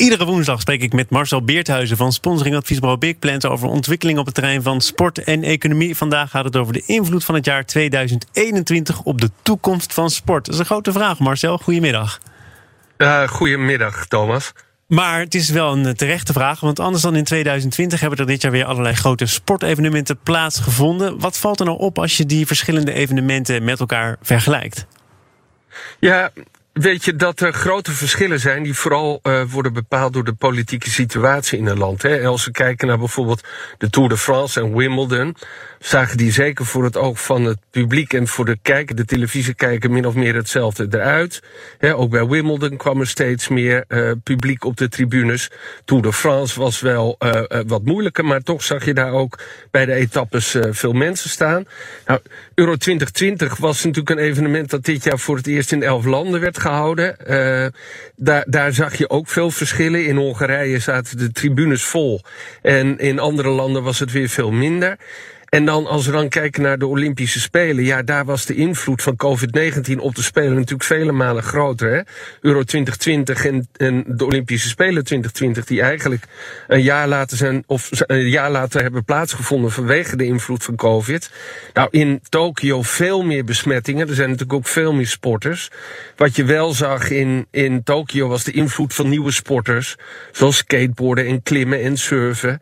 Iedere woensdag spreek ik met Marcel Beerthuizen van sponsoring adviesbureau Big Plans over ontwikkeling op het terrein van sport en economie. Vandaag gaat het over de invloed van het jaar 2021 op de toekomst van sport. Dat is een grote vraag, Marcel. Goedemiddag. Uh, goedemiddag, Thomas. Maar het is wel een terechte vraag, want anders dan in 2020 hebben er dit jaar weer allerlei grote sportevenementen plaatsgevonden. Wat valt er nou op als je die verschillende evenementen met elkaar vergelijkt? Ja, weet je dat er grote verschillen zijn die vooral uh, worden bepaald door de politieke situatie in een land. Hè? Als we kijken naar bijvoorbeeld de Tour de France en Wimbledon, zagen die zeker voor het oog van het publiek en voor de kijker, de televisiekijker, min of meer hetzelfde eruit. Hè, ook bij Wimbledon kwam er steeds meer uh, publiek op de tribunes. Tour de France was wel uh, wat moeilijker, maar toch zag je daar ook bij de etappes veel mensen staan. Nou, Euro 2020 was natuurlijk een evenement dat dit jaar voor het eerst in elf landen werd gehouden. Uh, daar, daar zag je ook veel verschillen. In Hongarije zaten de tribunes vol. En in andere landen was het weer veel minder. En dan als we dan kijken naar de Olympische Spelen, ja, daar was de invloed van COVID-19 op de Spelen natuurlijk vele malen groter. Hè? Euro 2020 en, en de Olympische Spelen 2020, die eigenlijk een jaar later zijn, of een jaar later hebben plaatsgevonden vanwege de invloed van COVID. Nou, in Tokio veel meer besmettingen. Er zijn natuurlijk ook veel meer sporters. Wat je wel zag in, in Tokio was de invloed van nieuwe sporters, zoals skateboarden en klimmen en surfen.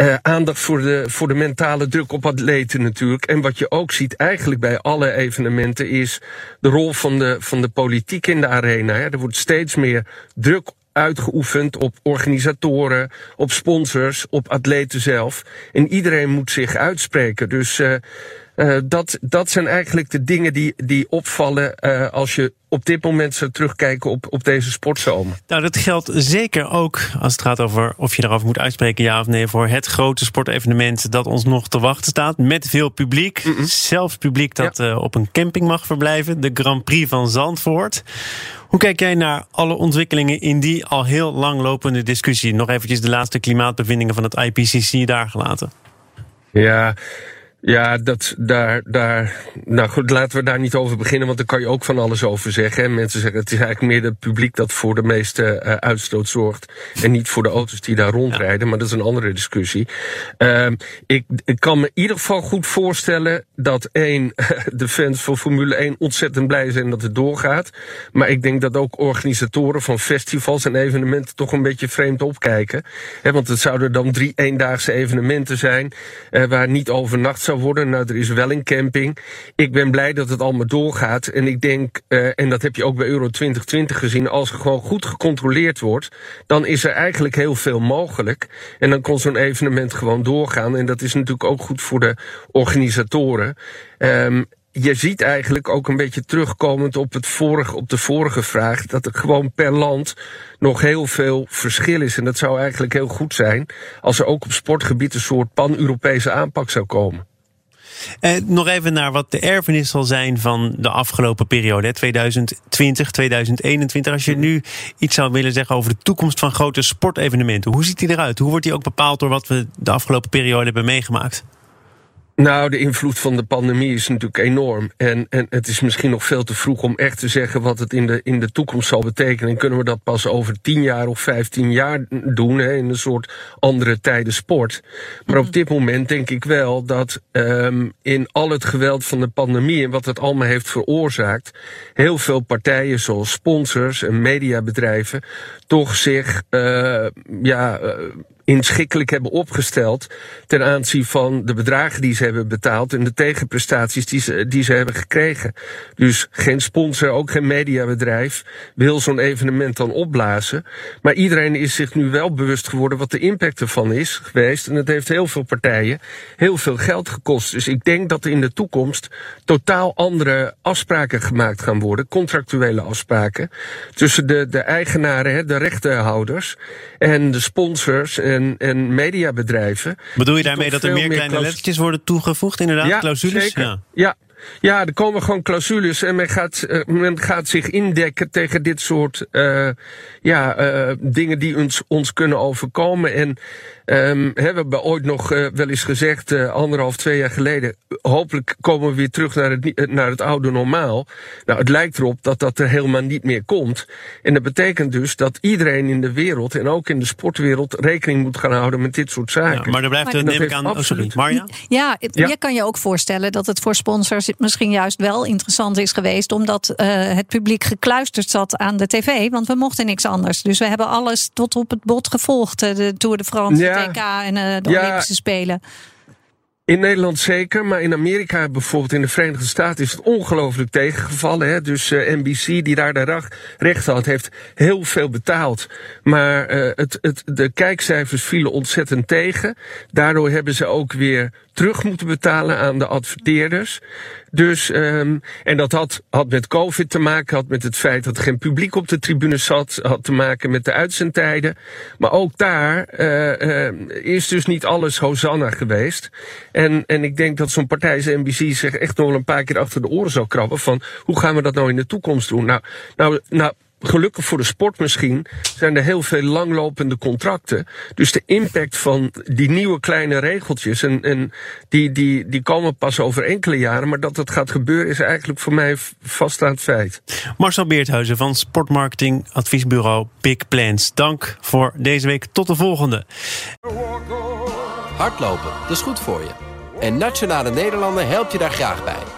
Uh, aandacht voor de, voor de mentale druk op atleten natuurlijk. En wat je ook ziet eigenlijk bij alle evenementen is de rol van de, van de politiek in de arena. Hè. Er wordt steeds meer druk uitgeoefend op organisatoren, op sponsors, op atleten zelf. En iedereen moet zich uitspreken. Dus uh, uh, dat, dat zijn eigenlijk de dingen die, die opvallen uh, als je op dit moment zou terugkijken op, op deze sportzomer. Nou, dat geldt zeker ook als het gaat over of je erover moet uitspreken, ja of nee, voor het grote sportevenement dat ons nog te wachten staat. Met veel publiek. Mm -mm. Zelfs publiek dat ja. uh, op een camping mag verblijven. De Grand Prix van Zandvoort. Hoe kijk jij naar alle ontwikkelingen in die al heel lang lopende discussie? Nog eventjes de laatste klimaatbevindingen van het IPCC daar gelaten. Ja, ja, dat, daar, daar, nou goed, laten we daar niet over beginnen, want daar kan je ook van alles over zeggen. En mensen zeggen, het is eigenlijk meer het publiek dat voor de meeste uh, uitstoot zorgt. En niet voor de auto's die daar rondrijden, ja. maar dat is een andere discussie. Uh, ik, ik kan me in ieder geval goed voorstellen dat één, de fans van Formule 1 ontzettend blij zijn dat het doorgaat. Maar ik denk dat ook organisatoren van festivals en evenementen toch een beetje vreemd opkijken. He, want het zouden dan drie eendaagse evenementen zijn, uh, waar niet overnacht zou worden. Nou, er is wel een camping. Ik ben blij dat het allemaal doorgaat. En ik denk, uh, en dat heb je ook bij Euro 2020 gezien, als er gewoon goed gecontroleerd wordt, dan is er eigenlijk heel veel mogelijk. En dan kon zo'n evenement gewoon doorgaan. En dat is natuurlijk ook goed voor de organisatoren. Um, je ziet eigenlijk ook een beetje terugkomend op, het vorige, op de vorige vraag, dat er gewoon per land nog heel veel verschil is. En dat zou eigenlijk heel goed zijn als er ook op sportgebied een soort pan-Europese aanpak zou komen. Eh, nog even naar wat de erfenis zal zijn van de afgelopen periode, 2020, 2021. Als je nu iets zou willen zeggen over de toekomst van grote sportevenementen, hoe ziet die eruit? Hoe wordt die ook bepaald door wat we de afgelopen periode hebben meegemaakt? Nou, de invloed van de pandemie is natuurlijk enorm. En, en het is misschien nog veel te vroeg om echt te zeggen wat het in de, in de toekomst zal betekenen. En kunnen we dat pas over tien jaar of vijftien jaar doen, hè, in een soort andere tijden sport. Maar op dit moment denk ik wel dat um, in al het geweld van de pandemie en wat het allemaal heeft veroorzaakt, heel veel partijen zoals sponsors en mediabedrijven toch zich uh, ja, uh, inschikkelijk hebben opgesteld ten aanzien van de bedragen die ze hebben betaald en de tegenprestaties die ze, die ze hebben gekregen. Dus geen sponsor, ook geen mediabedrijf wil zo'n evenement dan opblazen. Maar iedereen is zich nu wel bewust geworden wat de impact ervan is geweest. En het heeft heel veel partijen heel veel geld gekost. Dus ik denk dat er in de toekomst totaal andere afspraken gemaakt gaan worden, contractuele afspraken, tussen de, de eigenaren, de rechtenhouders en de sponsors en, en mediabedrijven. Bedoel je daarmee dat er meer kleine lettertjes worden toegevoegd, inderdaad, ja, clausules? Zeker. Ja. ja. Ja, er komen gewoon clausules en men gaat, uh, men gaat zich indekken tegen dit soort uh, ja, uh, dingen die ons, ons kunnen overkomen. En um, we hebben ooit nog wel eens gezegd, anderhalf, twee jaar geleden, hopelijk komen we weer terug naar het, naar het oude normaal. Nou, het lijkt erop dat dat er helemaal niet meer komt. En dat betekent dus dat iedereen in de wereld en ook in de sportwereld rekening moet gaan houden met dit soort zaken. Ja, maar er blijft, neem ik aan, absoluut. Marja? Ja, ja, je kan je ook voorstellen dat het voor sponsors misschien juist wel interessant is geweest, omdat uh, het publiek gekluisterd zat aan de tv, want we mochten niks anders. Dus we hebben alles tot op het bot gevolgd: de Tour de France, ja. TK en uh, de ja. Olympische Spelen. In Nederland zeker, maar in Amerika bijvoorbeeld, in de Verenigde Staten, is het ongelooflijk tegengevallen. Hè? Dus uh, NBC, die daar de recht had, heeft heel veel betaald. Maar uh, het, het, de kijkcijfers vielen ontzettend tegen. Daardoor hebben ze ook weer terug moeten betalen aan de adverteerders. Dus, um, en dat had, had met COVID te maken, had met het feit dat er geen publiek op de tribune zat, had te maken met de uitzendtijden. Maar ook daar uh, is dus niet alles Hosanna geweest. En, en ik denk dat zo'n partij als NBC zich echt nog wel een paar keer achter de oren zou krabben van hoe gaan we dat nou in de toekomst doen? Nou, nou, nou gelukkig voor de sport misschien, zijn er heel veel langlopende contracten. Dus de impact van die nieuwe kleine regeltjes, en, en die, die, die komen pas over enkele jaren. Maar dat dat gaat gebeuren is eigenlijk voor mij vaststaand feit. Marcel Beerthuizen van Sportmarketing Adviesbureau Big Plans. Dank voor deze week. Tot de volgende. Hardlopen, dat is goed voor je. En Nationale Nederlanden helpt je daar graag bij.